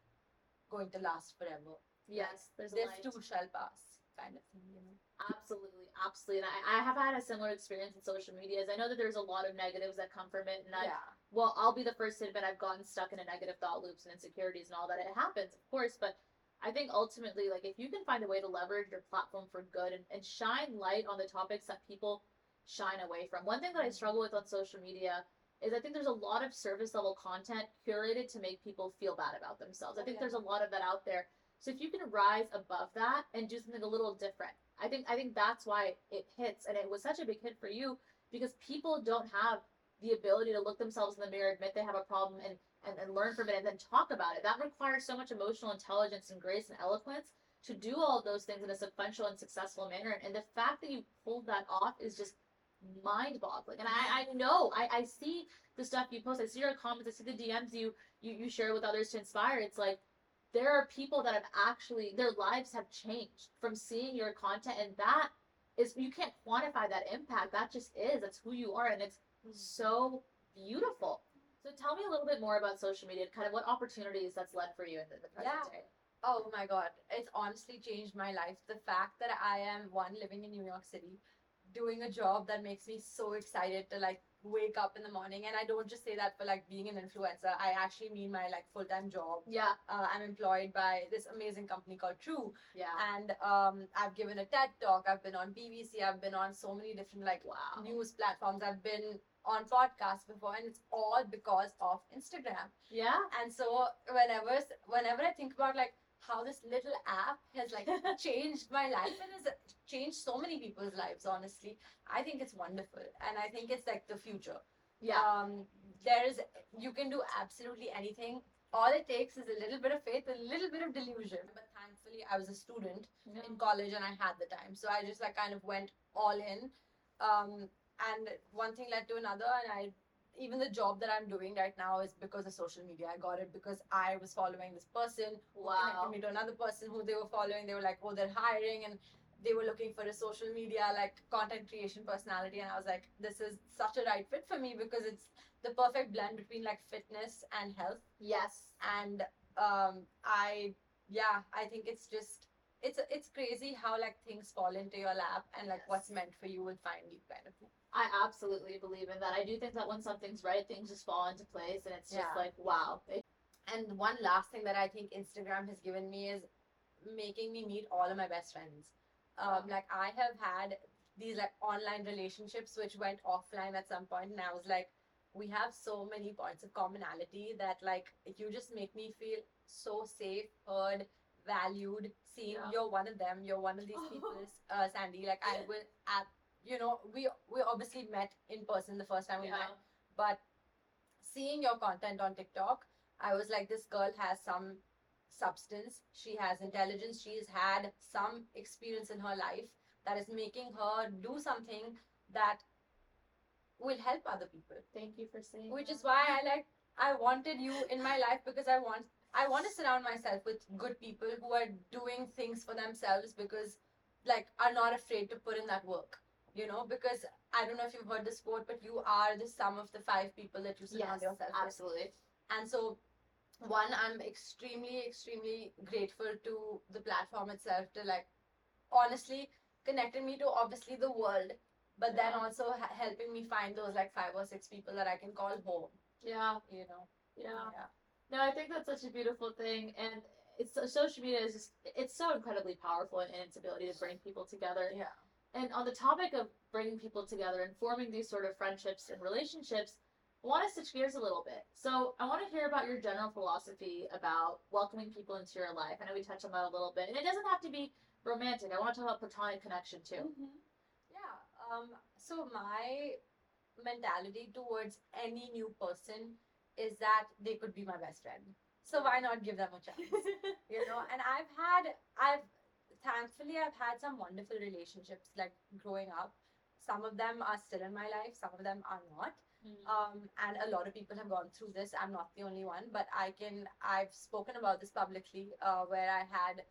going to last forever. Yes, there's this too shall pass, kind of thing. You know. Absolutely, absolutely. And I, I have had a similar experience in social media. As I know that there's a lot of negatives that come from it, and I, yeah. well, I'll be the first to admit I've gotten stuck in a negative thought loops and insecurities and all that. It happens, of course, but I think ultimately, like, if you can find a way to leverage your platform for good and, and shine light on the topics that people shine away from. One thing that I mm. struggle with on social media is I think there's a lot of service level content curated to make people feel bad about themselves. I think there's a lot of that out there. So if you can rise above that and do something a little different, I think I think that's why it hits and it was such a big hit for you because people don't have the ability to look themselves in the mirror, admit they have a problem and, and, and learn from it and then talk about it. That requires so much emotional intelligence and grace and eloquence to do all those things in a sequential and successful manner. And the fact that you pulled that off is just mind boggling. And I, I know, I, I see the stuff you post, I see your comments, I see the DMs you, you, you share with others to inspire. It's like there are people that have actually their lives have changed from seeing your content and that is you can't quantify that impact. That just is. That's who you are and it's so beautiful. So tell me a little bit more about social media, kind of what opportunities that's led for you in the, the present Yeah. day. Oh my god, it's honestly changed my life. The fact that I am one living in New York City, doing a job that makes me so excited to like wake up in the morning, and I don't just say that for like being an influencer. I actually mean my like full time job. Yeah, Uh, I'm employed by this amazing company called Tru, yeah. and um, I've given a TED talk. I've been on BBC. I've been on so many different like Wow. news platforms. I've been on podcasts before, and it's all because of Instagram. Yeah. And so whenever whenever I think about like how this little app has like *laughs* changed my life and has changed so many people's lives, honestly, I think it's wonderful. And I think it's like the future. Yeah. Um, there is you can do absolutely anything. All it takes is a little bit of faith, a little bit of delusion. But thankfully, I was a student Yeah. in college and I had the time. So I just like kind of went all in. Um, and one thing led to another and I even the job that I'm doing right now is because of social media. I got it because I was following this person who Wow. connected me to another person who they were following. They were like, oh, they're hiring and they were looking for a social media like content creation personality and I was like, this is such a right fit for me because it's the perfect blend between like fitness and health Yes. and um i yeah i think it's just it's it's crazy how like things fall into your lap and like Yes. what's meant for you will find you kind of thing I absolutely believe in that. I do think that when something's right, things just fall into place and it's just Yeah. like, wow. And one last thing that i think instagram has given me is making me meet all of my best friends um like i have had these like online relationships which went offline at some point and i was like we have so many points of commonality that like you just make me feel so safe heard valued seen Yeah. you're one of them you're one of these *laughs* people uh, sandy like i will *laughs* at you know we we obviously met in person the first time we yeah. met but seeing your content on TikTok, I was like, this girl has some substance. She has intelligence. She's had some experience in her life that is making her do something that will help other people. Thank you for saying Which is why I like I wanted you in my life because I want I want to surround myself with good people who are doing things for themselves because like are not afraid to put in that work. You know, because I don't know if you've heard this quote, but you are the sum of the five people that you surround Yes, yourself with. absolutely. And so, one, I'm extremely, extremely grateful to the platform itself to like honestly connected me to obviously the world, but then also ha- helping me find those like five or six people that I can call home. Yeah. You know. Yeah. Yeah. No, I think that's such a beautiful thing, and it's social media is just it's so incredibly powerful in its ability to bring people together. Yeah. And on the topic of bringing people together and forming these sort of friendships and relationships, I want to switch gears a little bit. So I want to hear about your general philosophy about welcoming people into your life. I know we touched on that a little bit, and it doesn't have to be romantic. I want to talk about platonic connection too. Mm-hmm. Yeah. Um. So my mentality towards any new person is that they could be my best friend. So why not give them a chance? *laughs* you know and i've had i've thankfully i've had some wonderful relationships like growing up. Some of them are still in my life some of them are not. Um, and a lot of people have gone through this. I'm not the only one but i can i've spoken about this publicly uh, where i had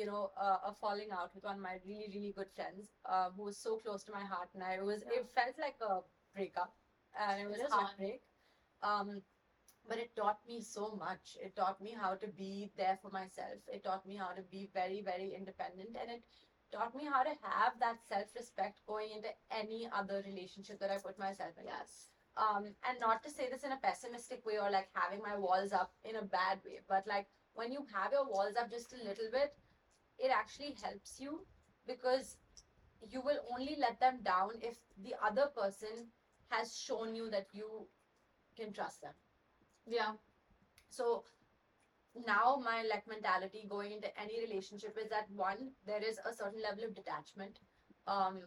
you know uh, a falling out with one of my really really good friends uh, who was so close to my heart and i was Yeah. it felt like a breakup and it was It heartbreak. Um, but it taught me so much. It taught me how to be there for myself. It taught me how to be very, very independent. And it taught me how to have that self respect going into any other relationship that I put myself in. Yes. Um, and not to say this in a pessimistic way or like having my walls up in a bad way, but like when you have your walls up just a little bit, it actually helps you because you will only let them down if the other person has shown you that you can trust them. Yeah. So now my like mentality going into any relationship is that one, there is a certain level of detachment. Um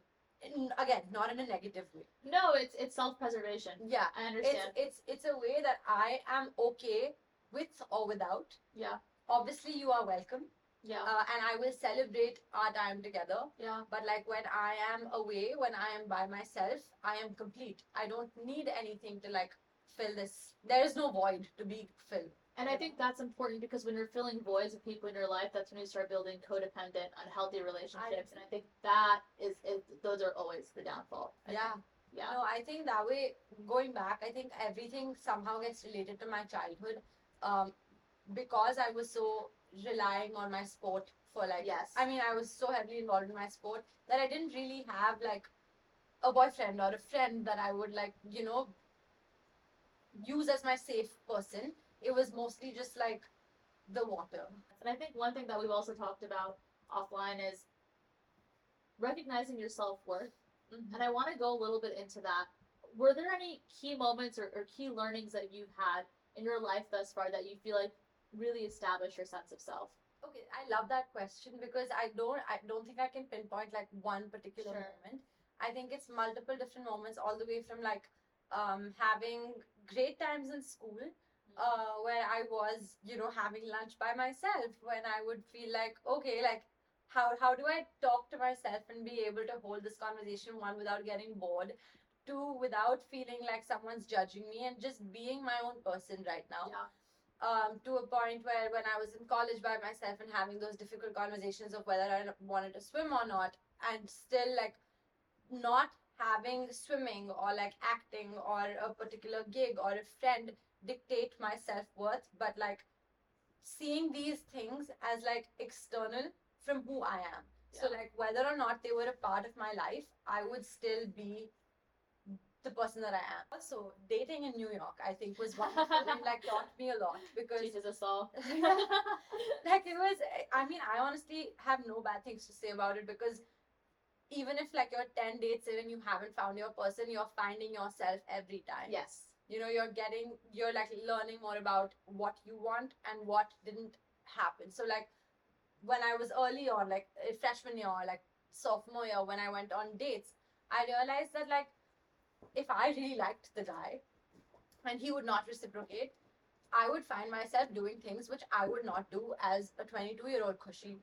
in, again, not in a negative way. No, it's it's self preservation. Yeah. I It's understand. it's it's a way that I am okay with or without. yeah. Obviously you are welcome. Yeah. Uh, and I will celebrate our time together. yeah. But like when I am away, when I am by myself, I am complete. I don't need anything to like fill this. There is no void to be filled. And I think that's important because when you're filling voids with people in your life, that's when you start building codependent, unhealthy relationships. and I think that is, is those are always the downfall. I Yeah. think. Yeah. No, I think that way, going back, I think everything somehow gets related to my childhood. Um, because I was so relying on my sport for like, Yes. I mean, I was so heavily involved in my sport that I didn't really have like a boyfriend or a friend that I would like, you know, use as my safe person. It was mostly just like the water. And I think one thing that we've also talked about offline is recognizing your self worth. Mm-hmm. And I want to go a little bit into that. Were there any key moments or, or key learnings that you've had in your life thus far that you feel like really establish your sense of self? Okay, I love that question because I don't I don't think I can pinpoint like one particular Sure. moment. I think it's multiple different moments all the way from like um having great times in school uh where I was, you know, having lunch by myself when I would feel like okay, like how how do I talk to myself and be able to hold this conversation one without getting bored, two without feeling like someone's judging me and just being my own person right now Yeah. um, to a point where when I was in college by myself and having those difficult conversations of whether I wanted to swim or not, and still like not having swimming or like acting or a particular gig or a friend dictate my self worth, but like seeing these things as like external from who I am. So like whether or not they were a part of my life, I would still be the person that I am. Also, dating in New York, I think was wonderful and like taught me a lot because Jesus us all. *laughs* like it was I mean, I honestly have no bad things to say about it because even if like you're 10 dates in and you haven't found your person, you're finding yourself every time. yes. You know, you're getting you're like learning more about what you want and what didn't happen. So like when I was early on, like uh, freshman year, or like sophomore year, when I went on dates, I realized that like if I really liked the guy and he would not reciprocate, I would find myself doing things which I would not do as a 22 year old Khushi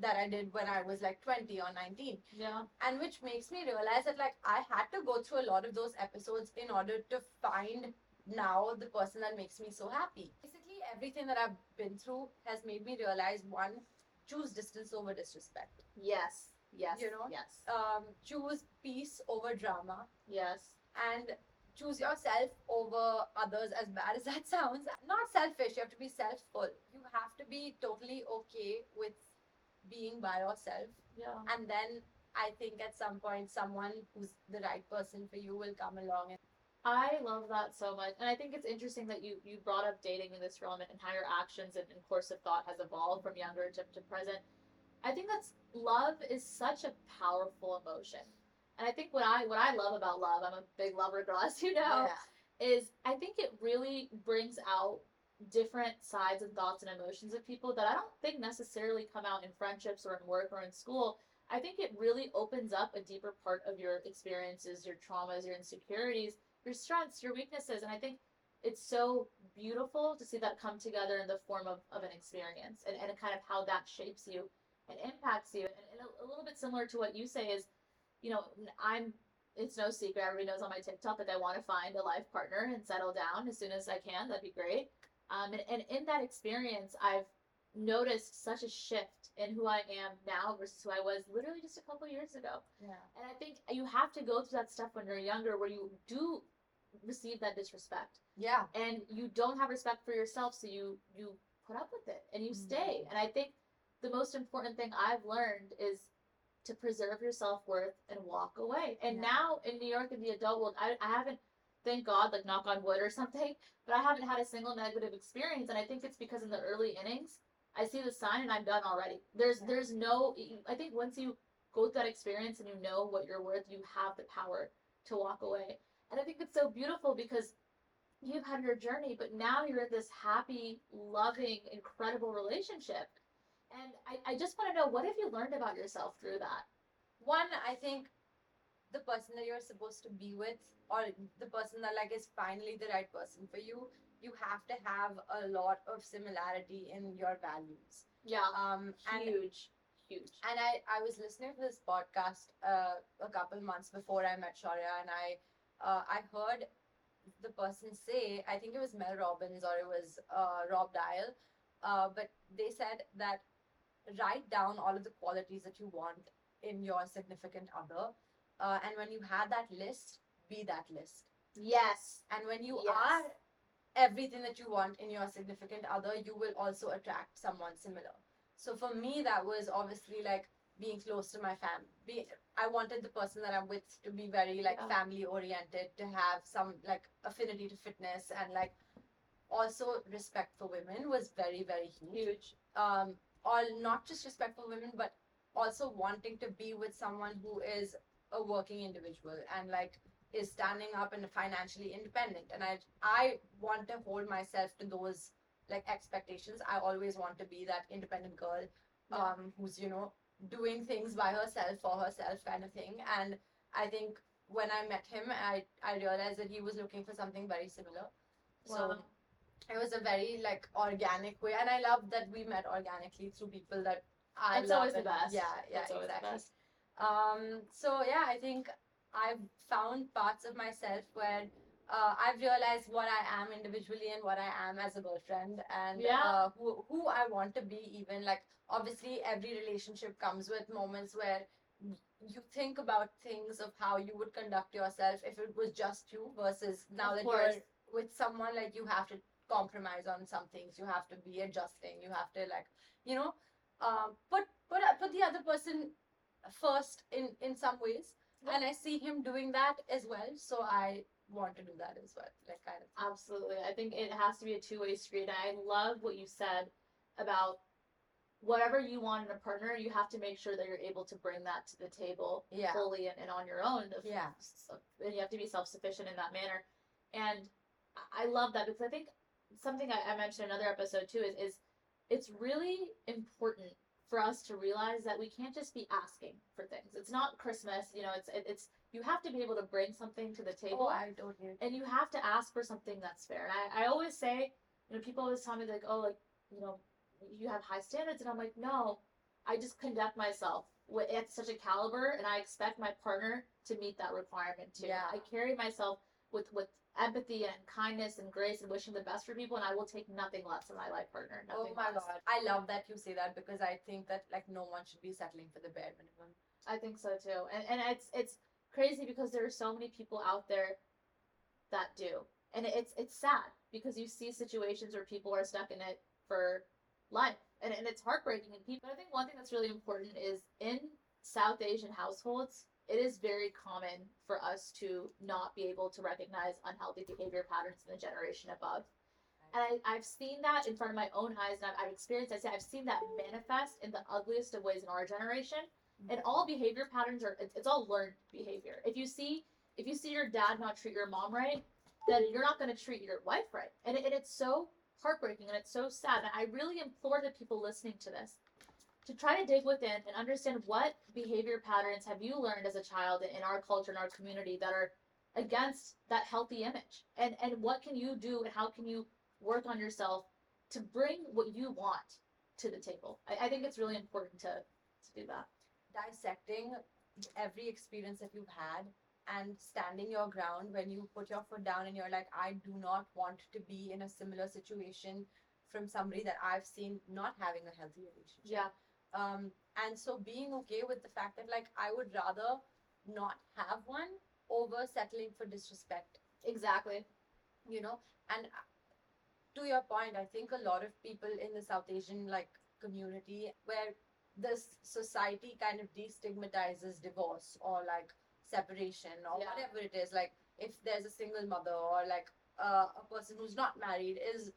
that I did when I was like 20 or 19 Yeah. and which makes me realize that like I had to go through a lot of those episodes in order to find now the person that makes me so happy. Basically, everything that I've been through has made me realize one, choose distance over disrespect. Yes. Yes. You know? Yes. Um, choose peace over drama, Yes. and choose yourself over others. As bad as that *laughs* sounds, not selfish. You have to be selfful. You have to be totally okay with being by yourself Yeah. and then I think at some point someone who's the right person for you will come along and I love that so much, and I think it's interesting that you you brought up dating in this realm and how your actions and, and course of thought has evolved from younger to, to present. I think that's love is such a powerful emotion, and I think what I what I love about love, I'm a big lover girl, as *laughs* you know, is I think it really brings out different sides and thoughts and emotions of people that I don't think necessarily come out in friendships or in work or in school. I think it really opens up a deeper part of your experiences, your traumas, your insecurities, your strengths, your weaknesses. And I think it's so beautiful to see that come together in the form of, of an experience and, and kind of how that shapes you and impacts you. And, and a, a little bit similar to what you say is, you know, I'm it's no secret. Everybody knows on my TikTok that I want to find a life partner and settle down as soon as I can. That'd be great. Um, and, and in that experience, I've noticed such a shift in who I am now versus who I was literally just a couple years ago. yeah And I think you have to go through that stuff when you're younger where you do receive that disrespect Yeah. and you don't have respect for yourself so you you put up with it and you stay Mm. and i think the most important thing i've learned is to preserve your self-worth and walk away and Yeah. now in new york in the adult world I, I haven't thank god like knock on wood or something but i haven't had a single negative experience and i think it's because in the early innings i see the sign and i'm done already there's there's no i think once you go through that experience and you know what you're worth you have the power to walk away and i think it's so beautiful because you've had your journey, but now you're in this happy, loving, incredible relationship. And I, I just want to know what have you learned about yourself through that? One, I think the person that you're supposed to be with, or the person that like is finally the right person for you, you have to have a lot of similarity in your values. Yeah, Um, huge, huge. and I, I was listening to this podcast uh, a couple months before I met Shaurya, and I uh, I heard the person say, I think it was Mel Robbins or it was uh, Rob Dial, uh, but they said that write down all of the qualities that you want in your significant other, uh, and when you have that list, be that list. Yes. And when you Yes. are everything that you want in your significant other, you will also attract someone similar. So for me, that was obviously like being close to my family. Be, I wanted the person that I'm with to be very like Yeah. family oriented, to have some like affinity to fitness, and like also respect for women was very very huge. Huge. Um, all not just respect for women, but also wanting to be with someone who is a working individual and like is standing up and financially independent. And i i want to hold myself to those like expectations. I always want to be that independent girl Yeah. um who's you know doing things by herself for herself kind of thing. And i think when i met him i i realized that he was looking for something very similar. So it was a very like organic way. And i love that we met organically through people that i love always the and- best. yeah yeah That's the exactly. Um, so yeah, I think I've found parts of myself where uh, I've realized what I am individually and what I am as a girlfriend, and Yeah. uh, who who I want to be. Even like obviously, every relationship comes with moments where you think about things of how you would conduct yourself if it was just you versus now Of that course. you're with someone like you have to compromise on some things you have to be adjusting you have to like you know um put put put the other person first in in some ways Yeah. and i see him doing that as well so i want to do that as well like kind of Absolutely. I think it has to be a two way street. I love what you said about whatever you want in a partner, you have to make sure that you're able to bring that to the table Yeah. fully and, and on your own. Yeah. And you have to be self sufficient in that manner. And I- I love that because I think something I, I mentioned in another episode too is, is it's really important for us to realize that we can't just be asking for things. It's not Christmas, you know, it's it, it's you have to be able to bring something to the table oh i totally agree. and you have to ask for something that's fair. And I, I always say, you know, people always tell me like, oh, like, you know, you have high standards, and I'm like, no, I just conduct myself with at such a caliber, and I expect my partner to meet that requirement too. Yeah. I carry myself with with empathy and kindness and grace and wishing the best for people, and I will take nothing less in my life partner. oh my less. god i love that you say that because i think that like no one should be settling for the bare minimum I think so too. And and it's it's crazy because there are so many people out there that do. And it's it's sad because you see situations where people are stuck in it for life. And and it's heartbreaking and people I think one thing that's really important is in South Asian households, it is very common for us to not be able to recognize unhealthy behavior patterns in the generation above. And I, I've seen that in front of my own eyes, and I've, I've experienced. I say I've seen that manifest in the ugliest of ways in our generation and all behavior patterns are it's, it's all learned behavior if you see if you see your dad not treat your mom right then you're not going to treat your wife right and, it, and it's so heartbreaking and it's so sad and i really implore the people listening to this to try to dig within and understand what behavior patterns have you learned as a child in our culture in our community that are against that healthy image? And and what can you do and how can you work on yourself to bring what you want to the table? I, I think it's really important to to do that. Dissecting every experience that you've had and standing your ground when you put your foot down and you're like i do not want to be in a similar situation from somebody that i've seen not having a healthy relationship. Yeah um and so being okay with the fact that like i would rather not have one over settling for disrespect Exactly. you know and uh, to your point i think a lot of people in the south asian like community where this society kind of destigmatizes divorce or like separation or Yeah. whatever it is like if there's a single mother or like uh, a person who's not married is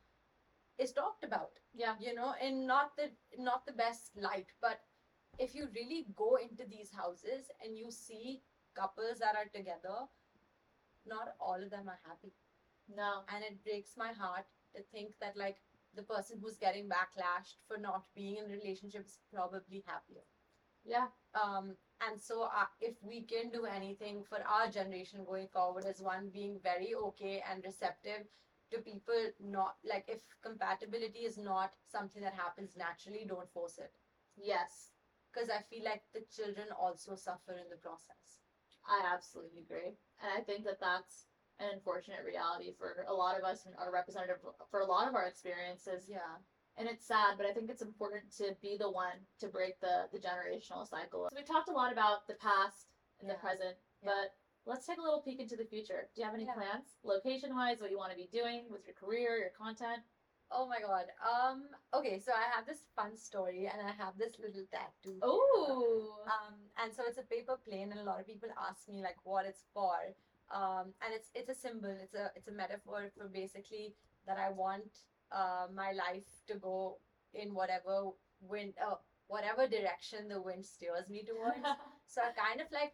is talked about Yeah. you know in not the not the best light but if you really go into these houses and you see couples that are together not all of them are happy No. and it breaks my heart to think that like the person who's getting backlashed for not being in a relationship is probably happier Yeah. um and so uh, if we can do anything for our generation going forward as one being very okay and receptive to people not like if compatibility is not something that happens naturally don't force it Yes. because i feel like the children also suffer in the process I absolutely agree. And I think that that's an unfortunate reality for a lot of us and are representative for a lot of our experiences. yeah And it's sad, but I think it's important to be the one to break the, the generational cycle. So we talked a lot about the past and the present, Yeah. but let's take a little peek into the future. Do you have any Yeah. plans, location wise, what you want to be doing with your career, your content? oh my god um okay so i have this fun story and i have this little tattoo. Oh, um and so it's a paper plane and a lot of people ask me like what it's for um and it's it's a symbol it's a it's a metaphor for basically that i want uh my life to go in whatever wind uh, whatever direction the wind steers me towards *laughs* so i kind of like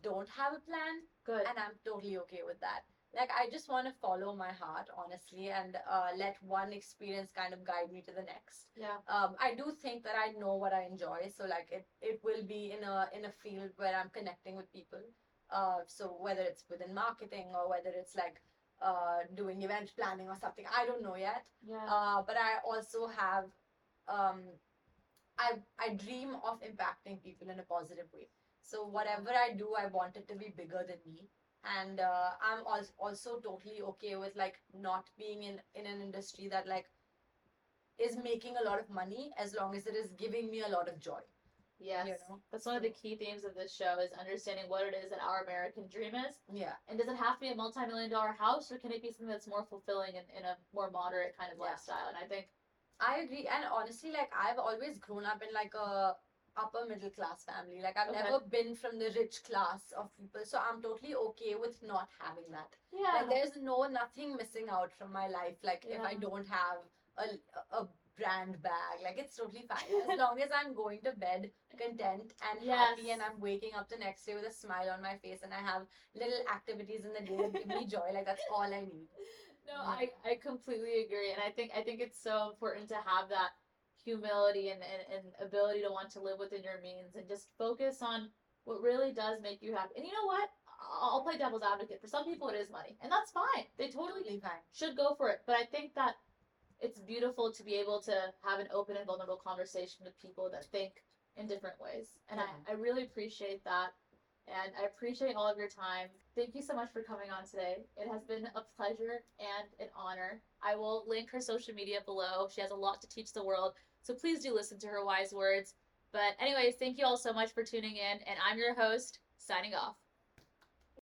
don't have a plan good. and i'm totally okay with that like i just want to follow my heart honestly and uh, let one experience kind of guide me to the next Yeah, um, I do think that I know what I enjoy, so like it, it will be in a in a field where I'm connecting with people. Uh, so whether it's within marketing or whether it's like uh, doing event planning or something, I don't know yet. yeah, Uh, but I also have, um, I I dream of impacting people in a positive way. So whatever I do, I want it to be bigger than me. And uh, I'm also also totally okay with like not being in in an industry that like is making a lot of money as long as it is giving me a lot of joy. yes. You know? That's one of the key themes of this show is understanding what it is that our American dream is. Yeah. And does it have to be a multi-million dollar house or can it be something that's more fulfilling in, in a more moderate kind of Yeah. lifestyle? And I think I agree. And honestly, like I've always grown up in like a upper middle class family. Like I've Okay. never been from the rich class of people. So I'm totally okay with not having that. yeah, Like there's no nothing missing out from my life. Like if I don't have a, a brand bag, like it's totally fine. As *laughs* long as I'm going to bed content and happy and I'm waking up the next day with a smile on my face and I have little activities in the day that give me joy. Like that's all I need. *laughs* No, Yeah. I, I completely agree. And I think I think it's so important to have that humility and, and, and ability to want to live within your means and just focus on what really does make you happy. And you know what? I'll play devil's advocate. For some people it is money. And that's fine. They totally fine. should go for it. But I think that it's beautiful to be able to have an open and vulnerable conversation with people that think in different ways. And Yeah. I, I really appreciate that. And I appreciate all of your time. Thank you so much for coming on today. It has been a pleasure and an honor. I will link her social media below. She has a lot to teach the world. So please do listen to her wise words. But, anyways, thank you all so much for tuning in. And I'm your host, signing off.